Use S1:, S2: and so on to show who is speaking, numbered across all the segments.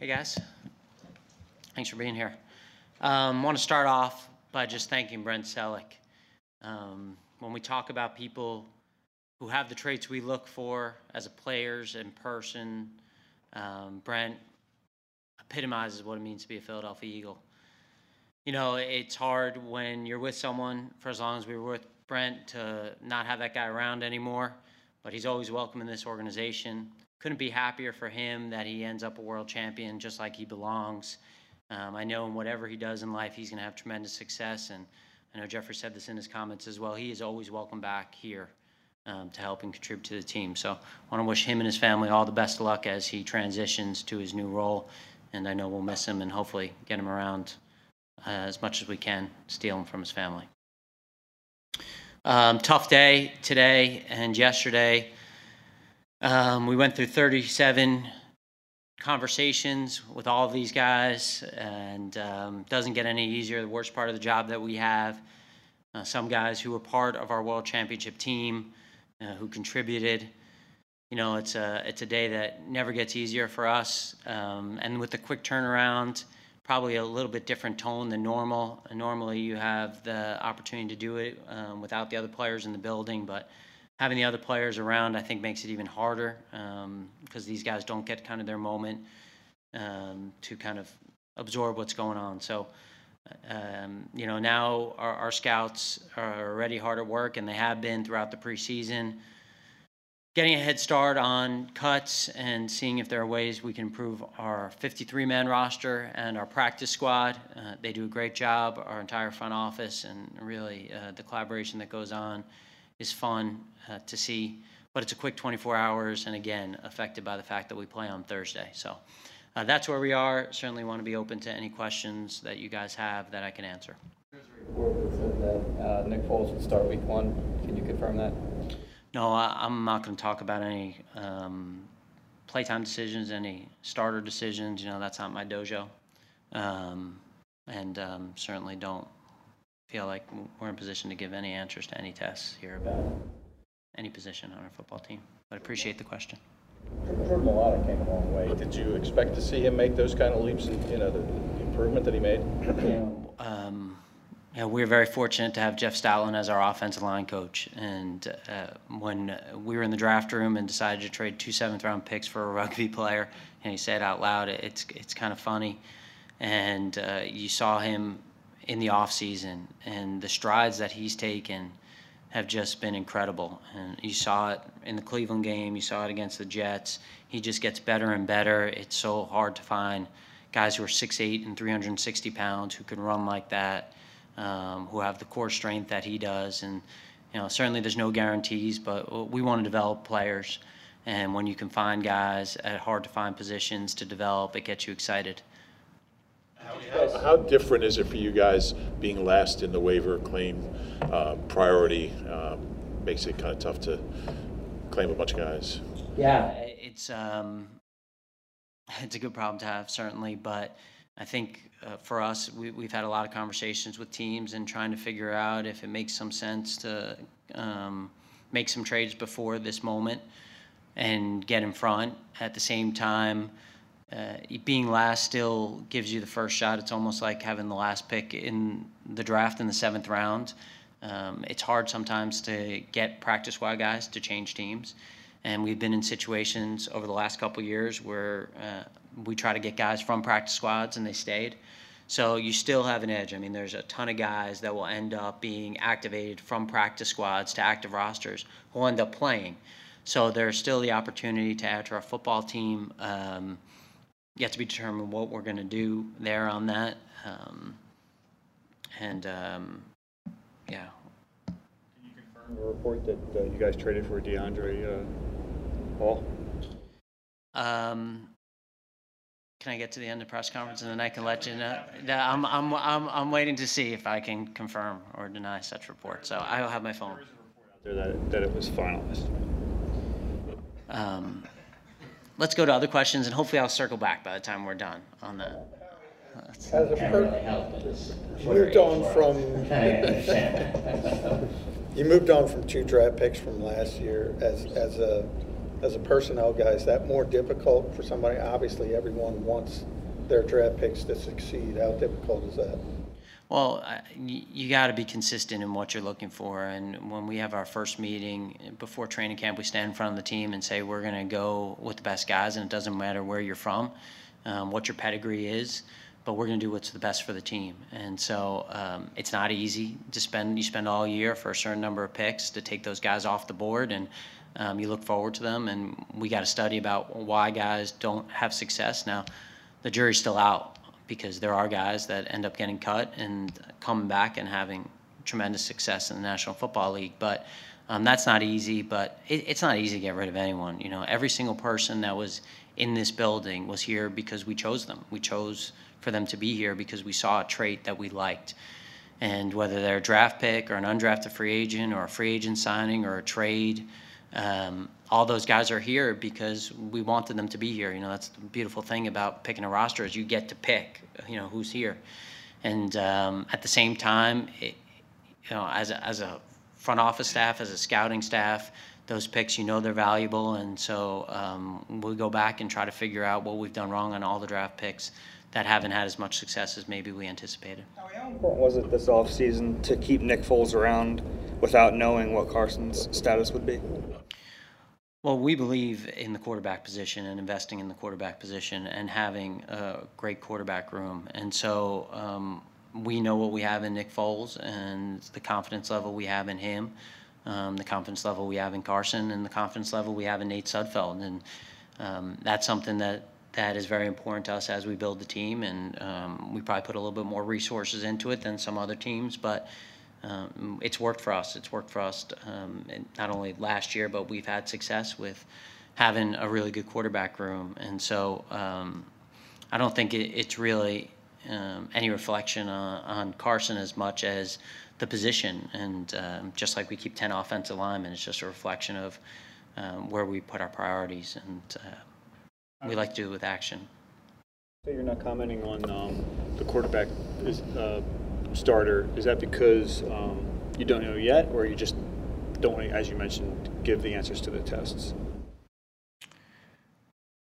S1: Hey, guys. Thanks for being here. Um, want to start off by just thanking Brent Celek. Um, when we talk about people who have the traits we look for as a players in person, um, Brent epitomizes what it means to be a Philadelphia Eagle. You know, it's hard when you're with someone for as long as we were with Brent to not have that guy around anymore, but he's always welcome in this organization. Couldn't be happier for him that he ends up a world champion just like he belongs. Um, I know in whatever he does in life, he's going to have tremendous success. And I know Jeffrey said this in his comments as well. He is always welcome back here um, to help and contribute to the team. So I want to wish him and his family all the best of luck as he transitions to his new role. And I know we'll miss him and hopefully get him around uh, as much as we can, steal him from his family. Um, tough day today and yesterday. Um, we went through 37 conversations with all of these guys, and um, doesn't get any easier. The worst part of the job that we have. Uh, some guys who were part of our world championship team, uh, who contributed. You know, it's a it's a day that never gets easier for us. Um, and with the quick turnaround, probably a little bit different tone than normal. Normally, you have the opportunity to do it um, without the other players in the building, but having the other players around, I think, makes it even harder because um, these guys don't get kind of their moment um, to kind of absorb what's going on. So, um, you know, now our, our, scouts are already hard at work, and they have been throughout the preseason, getting a head start on cuts and seeing if there are ways we can improve our 53-man roster and our practice squad. Uh, they do a great job, our entire front office, and really uh, the collaboration that goes on is fun uh, to see. But it's a quick 24 hours, and again, affected by the fact that we play on Thursday. So uh, that's where we are. Certainly want to be open to any questions that you guys have that I can answer.
S2: There's a report that said that uh, Nick Foles would start week one. Can you confirm that?
S1: No, I, am not going to talk about any um, playtime decisions, any starter decisions. You know, that's not my dojo. Um, and um, certainly don't feel like we're in position to give any answers to any tests here about any position on our football team. But I appreciate the question.
S3: Jordan came a long way. Did you expect to see him make those kind of leaps in, you know, the, the improvement that he made?
S1: um, yeah, we're very fortunate to have Jeff Stoutland as our offensive line coach. And uh, when we were in the draft room and decided to trade two seventh round picks for a rugby player, and he said out loud, it's, it's kind of funny. And uh, you saw him in the off season, and the strides that he's taken have just been incredible. And you saw it in the Cleveland game, you saw it against the Jets. He just gets better and better. It's so hard to find guys who are 6'8 and 360 pounds who can run like that, um, who have the core strength that he does. And you know, certainly there's no guarantees, but we want to develop players. And when you can find guys at hard to find positions to develop, it gets you excited.
S4: How, how different is it for you guys being last in the waiver claim uh, priority? Um, makes it kind of tough to claim a bunch of guys.
S1: Yeah, it's um, it's a good problem to have certainly, but I think uh, for us, we, we've had a lot of conversations with teams and trying to figure out if it makes some sense to um, make some trades before this moment and get in front. At the same time uh, being last still gives you the first shot. It's almost like having the last pick in the draft in the seventh round. Um, it's hard sometimes to get practice squad guys to change teams, and we've been in situations over the last couple years where uh, we try to get guys from practice squads and they stayed. So you still have an edge. I mean, there's a ton of guys that will end up being activated from practice squads to active rosters who end up playing. So there's still the opportunity to add to our football team. Um, yet to be determined what we're going to do there on that. Um, and um, yeah.
S5: Can you confirm the report that uh, you guys traded for DeAndre uh, Hall?
S1: Um, can I get to the end of press conference and then I can let you know? I'm, I'm, I'm, I'm waiting to see if I can confirm or deny such report. So I will have my phone.
S5: There is a report out there that, that it was finalized.
S1: Um, let's go to other questions, and hopefully I'll circle back by the time we're done on that.
S6: As a moved on from, you moved on from two draft picks from last year as, as a as a personnel guy, is that more difficult for somebody? Obviously, everyone wants their draft picks to succeed. How difficult is that?
S1: Well, you got to be consistent in what you're looking for. And when we have our first meeting before training camp, we stand in front of the team and say, we're going to go with the best guys, and it doesn't matter where you're from, um, what your pedigree is, but we're going to do what's the best for the team. And so um, it's not easy to spend, you spend all year for a certain number of picks to take those guys off the board, and um, you look forward to them. And we got to study about why guys don't have success. Now, the jury's still out because there are guys that end up getting cut and coming back and having tremendous success in the National Football League. But um, that's not easy. But it, it's not easy to get rid of anyone. You know, every single person that was in this building was here because we chose them. We chose for them to be here because we saw a trait that we liked. And whether they're a draft pick or an undrafted free agent or a free agent signing or a trade, um, all those guys are here because we wanted them to be here. You know, that's the beautiful thing about picking a roster is you get to pick, you know, who's here. And um, at the same time, it, you know, as a, as a front office staff, as a scouting staff, those picks, you know, they're valuable. And so um, we'll go back and try to figure out what we've done wrong on all the draft picks that haven't had as much success as maybe we anticipated.
S7: How important was it this offseason to keep Nick Foles around without knowing what Carson's status would be?
S1: Well, we believe in the quarterback position and investing in the quarterback position and having a great quarterback room. And so um, we know what we have in Nick Foles and the confidence level we have in him, um, the confidence level we have in Carson, and the confidence level we have in Nate Sudfeld. And um, that's something that that is very important to us as we build the team. And um, we probably put a little bit more resources into it than some other teams, but um, it's worked for us. It's worked for us um, not only last year, but we've had success with having a really good quarterback room. And so um, I don't think it, it's really um, any reflection on, on Carson as much as the position. And um, just like we keep 10 offensive linemen, it's just a reflection of um, where we put our priorities. And uh, we like to do it with action.
S5: So you're not commenting on the quarterback is, uh, starter. Is that because um, you don't know yet, or you just don't, want to, as you mentioned, give the answers to the tests?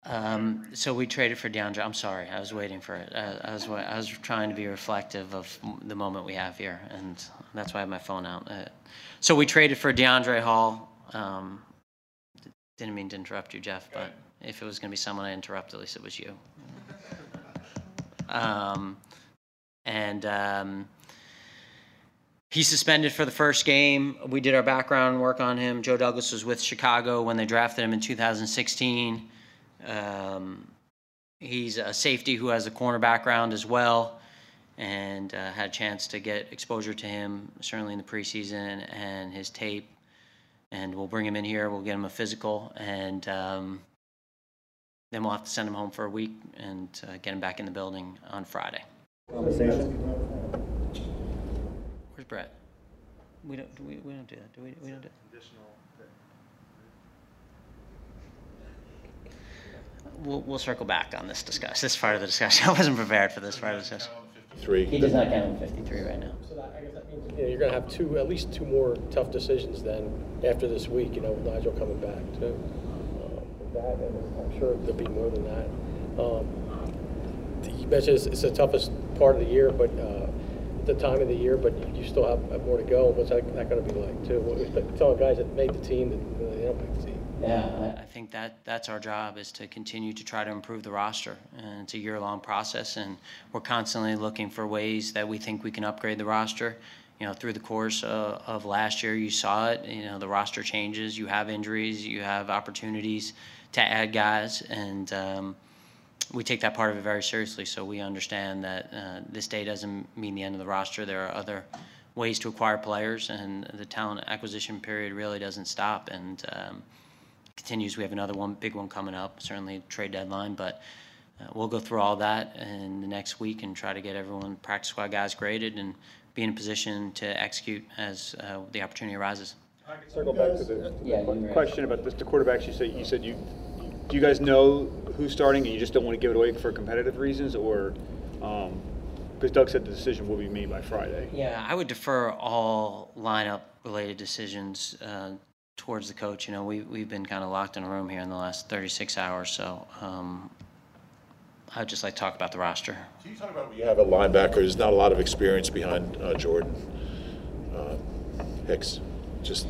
S1: Um, so we traded for DeAndre. I'm sorry, I was waiting for it. Uh, I was I was trying to be reflective of the moment we have here, and that's why I have my phone out. Uh, so we traded for DeAndre Hall. Um, didn't mean to interrupt you, Jeff, but if it was going to be someone I interrupt, at least it was you. Um, and um, He's suspended for the first game. We did our background work on him. Joe Douglas was with Chicago when they drafted him in 2016. Um, he's a safety who has a corner background as well, and uh, had a chance to get exposure to him certainly in the preseason and his tape. And we'll bring him in here. We'll get him a physical, and um, then we'll have to send him home for a week and uh, get him back in the building on Friday.
S7: Conversation?
S1: Where's Brett? We don't. Do we, we don't do that. Do we? We don't do. We'll, we'll circle back on this discuss this part of the discussion. I wasn't prepared for this part of the discussion.
S4: Three.
S1: He does not count on 53 right now.
S8: So that, I guess that means, you know, you're gonna have two, at least two more tough decisions then after this week, you know, with Nigel coming back too. Um, with That, and I'm sure there'll be more than that. Um, You mentioned it's, it's the toughest part of the year, but, uh, the time of the year, but you still have have more to go. What's that, that gonna be like too? What Telling guys that made the team that really don't make the team.
S1: Yeah, I, think that that's our job is to continue to try to improve the roster, and it's a year-long process, and we're constantly looking for ways that we think we can upgrade the roster. You know, through the course of, of last year, you saw it. You know, the roster changes. You have injuries. You have opportunities to add guys, and um, we take that part of it very seriously. So we understand that uh, this day doesn't mean the end of the roster. There are other ways to acquire players, and the talent acquisition period really doesn't stop. And um, continues. We have another one, big one coming up, certainly trade deadline, but uh, we'll go through all that in the next week and try to get everyone, practice squad guys graded and be in a position to execute as uh, the opportunity arises.
S5: I can circle back to the
S1: Yeah,
S5: the
S1: you're right.
S5: question about the, the quarterbacks. You said you said you do you guys know who's starting and you just don't want to give it away for competitive reasons, or because Doug said the decision will be made by Friday.
S1: Yeah, I would defer all lineup related decisions uh, towards the coach. You know, we, we've been kind of locked in a room here in the last 36 hours, so um, I'd just like to talk about the roster.
S4: Can you talk about when you have a linebacker, there's not a lot of experience behind uh, Jordan uh, Hicks, just.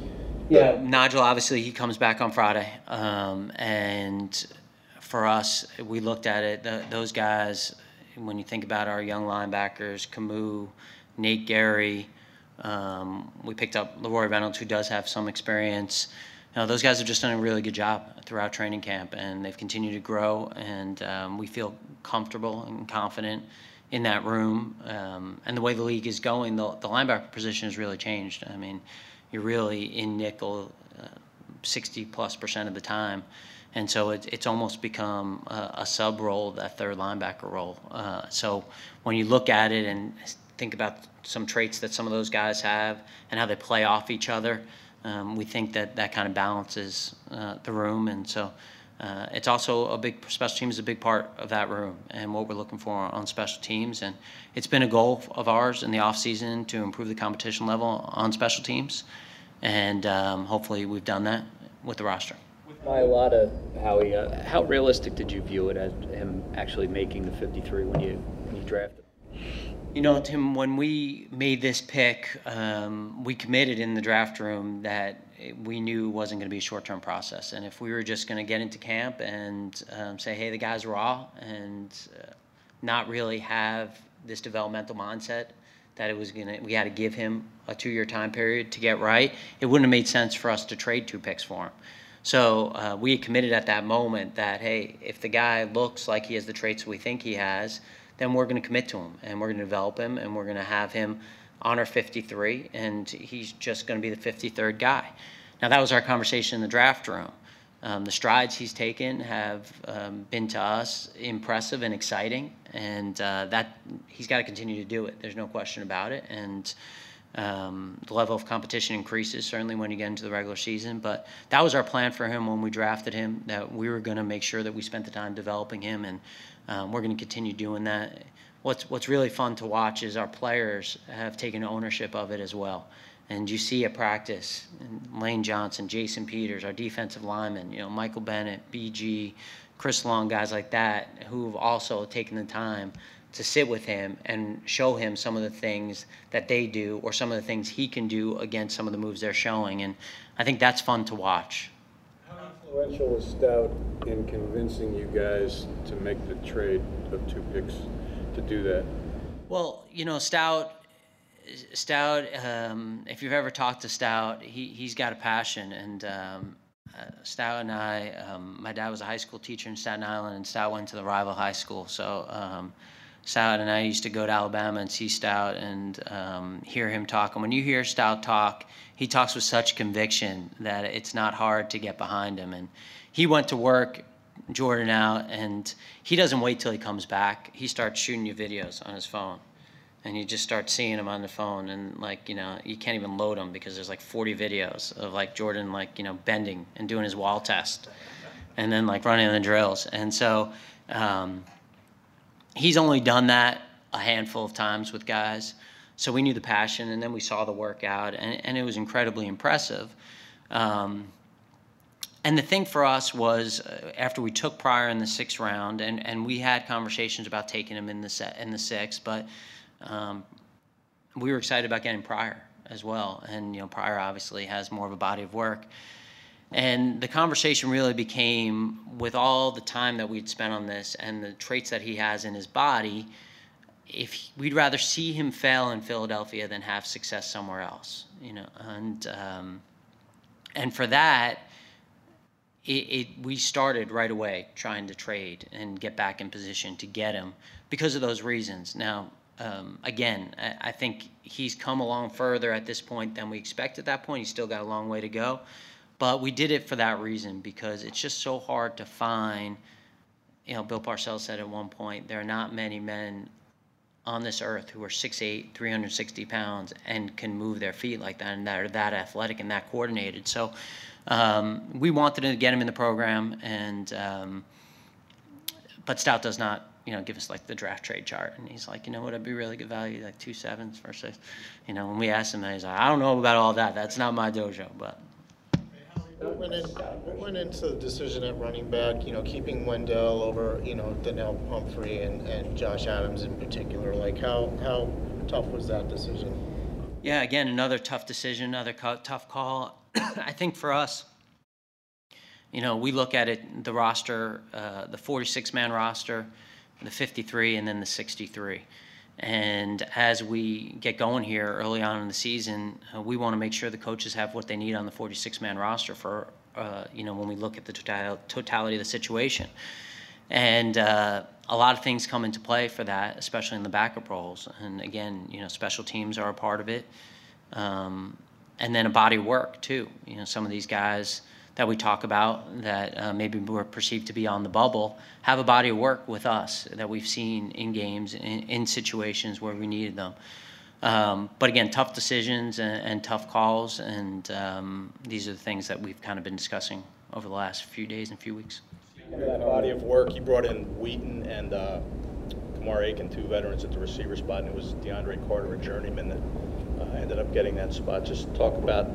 S1: Yeah, Nigel, obviously, he comes back on Friday. Um, and for us, we looked at it, th those guys, when you think about our young linebackers, Camus, Nate Gerry, um, we picked up LaRoy Reynolds, who does have some experience. You know, those guys have just done a really good job throughout training camp, and they've continued to grow, and um, we feel comfortable and confident in that room. Um, and the way the league is going, the, the linebacker position has really changed. I mean, you're really in nickel uh, 60 plus percent of the time. And so it, it's almost become a, a sub role, that third linebacker role. Uh, so when you look at it and think about some traits that some of those guys have and how they play off each other, um, we think that that kind of balances uh, the room. And so uh, it's also a big special teams is a big part of that room and what we're looking for on special teams. And it's been a goal of ours in the off season to improve the competition level on special teams, and um, hopefully we've done that with the roster.
S2: With Mailata, Howie, uh, how realistic did you view it as him actually making the 53 when you when you drafted?
S1: You know, Tim, when we made this pick, um, we committed in the draft room that we knew wasn't going to be a short-term process, and if we were just going to get into camp and um, say, "Hey, the guy's raw," and uh, not really have this developmental mindset that it was going to, we had to give him a two-year time period to get right. It wouldn't have made sense for us to trade two picks for him. So uh, we committed at that moment that hey, if the guy looks like he has the traits we think he has, then we're going to commit to him and we're going to develop him and we're going to have him honor 53 and he's just going to be the 53rd guy. Now that was our conversation in the draft room. Um, the strides he's taken have um, been to us impressive and exciting, and uh, that he's got to continue to do it. There's no question about it, and um, the level of competition increases certainly when you get into the regular season. But that was our plan for him when we drafted him. That we were going to make sure that we spent the time developing him, and um, we're going to continue doing that. What's What's really fun to watch is our players have taken ownership of it as well. And you see at practice, Lane Johnson, Jason Peters, our defensive linemen, you know, Michael Bennett, BG, Chris Long, guys like that, who've also taken the time to sit with him and show him some of the things that they do or some of the things he can do against some of the moves they're showing. And I think that's fun to watch.
S9: How influential was Stout in convincing you guys to make the trade of two picks to do that?
S1: Well, you know, Stout Stout, um, if you've ever talked to Stout, he, he's got a passion. And um, uh, Stout and I, um, my dad was a high school teacher in Staten Island, and Stout went to the rival high school. So um, Stout and I used to go to Alabama and see Stout and um, hear him talk. And when you hear Stout talk, he talks with such conviction that it's not hard to get behind him. And he went to work Jordan out, and he doesn't wait till he comes back. He starts shooting you videos on his phone and you just start seeing him on the phone and like you know you can't even load them because there's like 40 videos of like jordan like you know bending and doing his wall test and then like running the drills. And so um, he's only done that a handful of times with guys. So we knew the passion and then we saw the workout and, and it was incredibly impressive. Um, and the thing for us was uh, after we took Pryor in the sixth round, and, and we had conversations about taking him in the set in the sixth, but um, we were excited about getting Pryor as well. And, you know, Pryor obviously has more of a body of work. And the conversation really became with all the time that we'd spent on this and the traits that he has in his body, if we'd rather see him fail in Philadelphia than have success somewhere else, you know. And um, and for that, it, it, we started right away trying to trade and get back in position to get him because of those reasons. Now, um, again, I, I, think he's come along further at this point than we expect at that point. He's still got a long way to go. But we did it for that reason because it's just so hard to find. You know, Bill Parcells said at one point, there are not many men on this earth who are 6'8, 360 pounds and can move their feet like that and that are that athletic and that coordinated. So um, we wanted to get him in the program, and um, but Stout does not you know, give us like the draft trade chart. And he's like, you know what, it'd be really good value, like two sevens versus, you know, when we asked him, he's like, I don't know about all that. That's not my dojo, but.
S4: How
S10: What went in, what went into the decision at running back, you know, keeping Wendell over, you know, Donnel Pumphrey and, and Josh Adams in particular? Like, how, how tough was that decision?
S1: Yeah, again, another tough decision, another co- tough call. I think for us, you know, we look at it, the roster, uh, the 46 man roster, the 53, and then the 63. And as we get going here early on in the season, uh, we want to make sure the coaches have what they need on the 46 man roster for, uh, you know, when we look at the total- totality of the situation. And uh, a lot of things come into play for that, especially in the backup roles. And again, you know, special teams are a part of it. Um, and then a body of work, too. You know, some of these guys that we talk about that uh, maybe were perceived to be on the bubble have a body of work with us that we've seen in games, in, in situations where we needed them. Um, but again, tough decisions and, and tough calls. And um, these are the things that we've kind of been discussing over the last few days and few weeks.
S3: That body of work, he brought in Wheaton and uh, Kamar Aiken, two veterans at the receiver spot, and it was DeAndre Carter, a journeyman, that uh, ended up getting that spot. Just talk about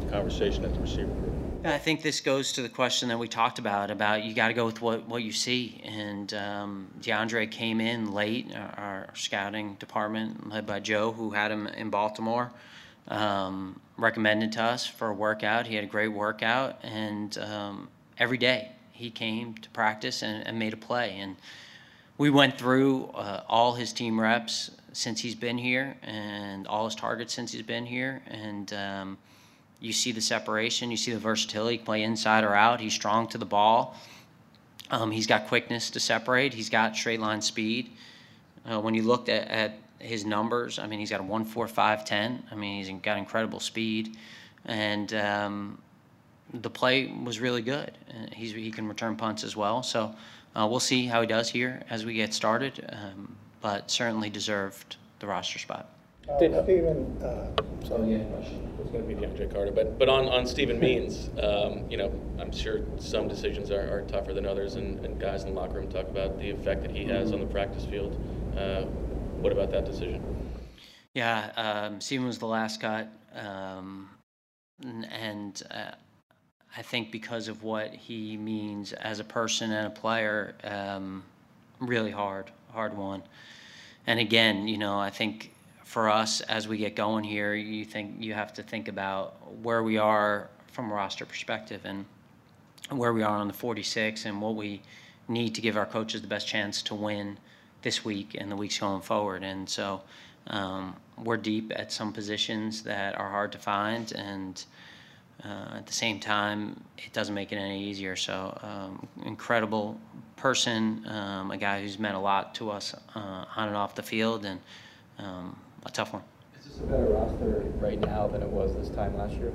S3: the conversation at the receiver group.
S1: I think this goes to the question that we talked about about you got to go with what, what you see. And um, DeAndre came in late, our, our scouting department led by Joe, who had him in Baltimore, um, recommended to us for a workout. He had a great workout, and um, every day he came to practice and, and made a play. And we went through uh, all his team reps since he's been here and all his targets since he's been here. And um, you see the separation, you see the versatility, he can play inside or out. He's strong to the ball. Um, he's got quickness to separate. He's got straight line speed. Uh, when you looked at, at his numbers, I mean, he's got a 1.4510. I mean, he's got incredible speed. And um, the play was really good. Uh, he can return punts as well. So uh, we'll see how he does here as we get started, um, but certainly deserved the roster spot.
S6: Did Steven, uh, sorry.
S11: It's going to be DeAndre Carter, but but on on Steven Means, um, you know, I'm sure some decisions are, are tougher than others, and, and guys in the locker room talk about the effect that he has on the practice field. Uh, what about that decision?
S1: Yeah, um, Steven was the last cut, um, n- and uh, I think because of what he means as a person and a player, um, really hard, hard one. And again, you know, I think for us as we get going here, you think you have to think about where we are from a roster perspective and where we are on the 46 and what we need to give our coaches the best chance to win this week and the weeks going forward. And so um, we're deep at some positions that are hard to find, and uh, at the same time, it doesn't make it any easier. So um, incredible person, um, a guy who's meant a lot to us uh, on and off the field, and um, a tough one.
S2: Is this a better roster right now than it was this time last year?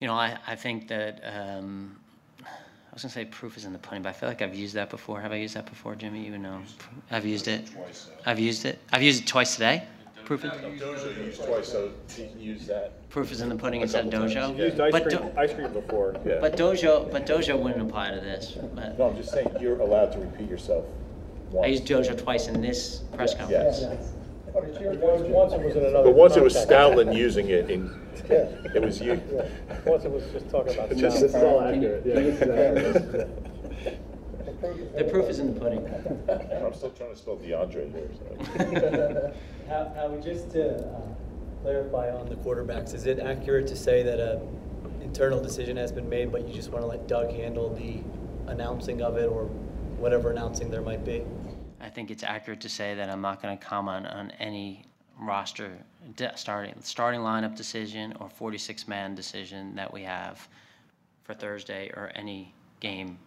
S1: You know, I, I think that um, I was gonna say proof is in the pudding, but I feel like I've used that before. Have I used that before, Jimmy? Even though I've used it. I've used it. I've used it twice today. Proof is,
S4: Dojo used twice, so he can use that.
S1: proof is in the pudding instead of dojo.
S4: yeah.
S5: Used ice
S1: But
S5: cream,
S1: do-
S5: ice cream before.
S4: Yeah.
S1: But dojo, but dojo wouldn't apply to this. But
S4: No, I'm just saying, you're allowed to repeat yourself
S1: I used dojo twice in this press
S4: Yes.
S1: conference.
S6: Oh, once it was in another.
S4: But once it was
S6: context.
S4: Stoutland using it, in,
S6: Yeah.
S4: it was you.
S6: Once it was just talking about.
S4: Just-
S6: sound.
S4: It's all
S5: accurate,
S1: The proof is in the pudding.
S4: I'm still trying to spell DeAndre here, so.
S12: How- Howie, just to uh, clarify on the quarterbacks, is it accurate to say that a internal decision has been made, but you just want to let Doug handle the announcing of it or whatever announcing there might be?
S1: I think it's accurate to say that I'm not going to comment on any roster de- starting starting lineup decision or 46 man decision that we have for Thursday or any game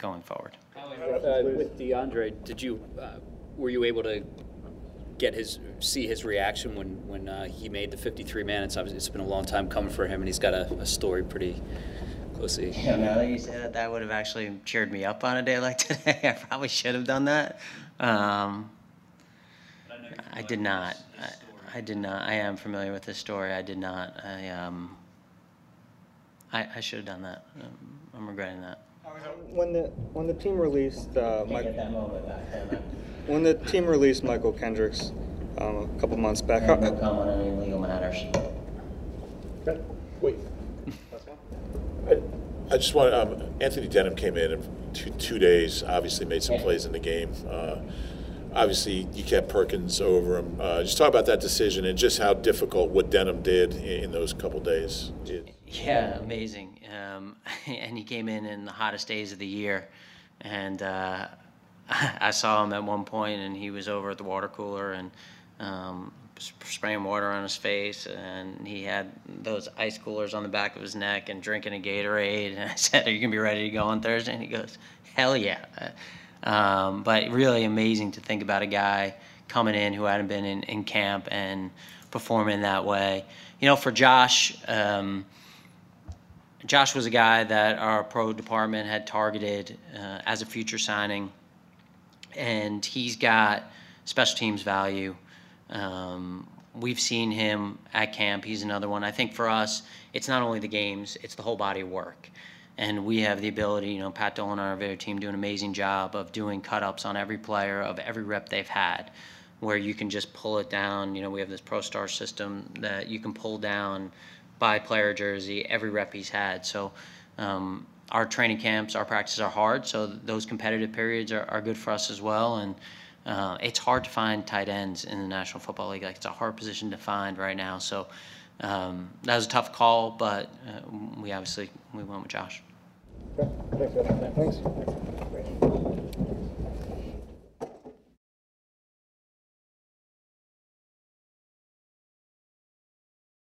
S1: going forward.
S2: Uh, with DeAndre, did you uh, were you able to get his see his reaction when when uh, he made the 53 man? It's obviously it's been a long time coming for him, and he's got a, a story pretty closely.
S1: Yeah, now that you say that, that would have actually cheered me up on a day like today. I probably should have done that. Um, I did not. I, I did not. I am familiar with this story. I did not. I um. I, I should have done that. Um, I'm regretting that.
S7: When the when the team released uh, Mike,
S1: get that moment back. can I?
S7: when the team released Mychal Kendricks um, a couple months back,
S1: I
S7: how,
S1: no comment on any legal matters.
S4: Wait, I just want, um, Anthony Denham came in in two, two days, obviously made some plays in the game. Uh, obviously, you kept Perkins over him. Uh, just talk about that decision and just how difficult what Denham did in, in those couple days. is.
S1: Yeah, amazing. Um, and he came in in the hottest days of the year, and uh, I saw him at one point, and he was over at the water cooler and um, spraying water on his face, and he had those ice coolers on the back of his neck and drinking a Gatorade. And I said, "Are you gonna be ready to go on Thursday?" And he goes, "Hell yeah!" Um, but really amazing to think about a guy coming in who hadn't been in, in camp and performing that way. You know, for Josh. Um, Josh was a guy that our pro department had targeted uh, as a future signing, and he's got special teams value. Um, we've seen him at camp. He's another one. I think for us, it's not only the games; it's the whole body of work. And we have the ability, you know, Pat Dolan and our video team do an amazing job of doing cut ups on every player of every rep they've had, where you can just pull it down. You know, we have this Pro Star system that you can pull down by player jersey every rep he's had. So um, our training camps, our practices are hard. So those competitive periods are, are good for us as well. And uh, it's hard to find tight ends in the National Football League. Like it's a hard position to find right now. So um, that was a tough call, but uh, we obviously we went with Josh.
S6: Thanks.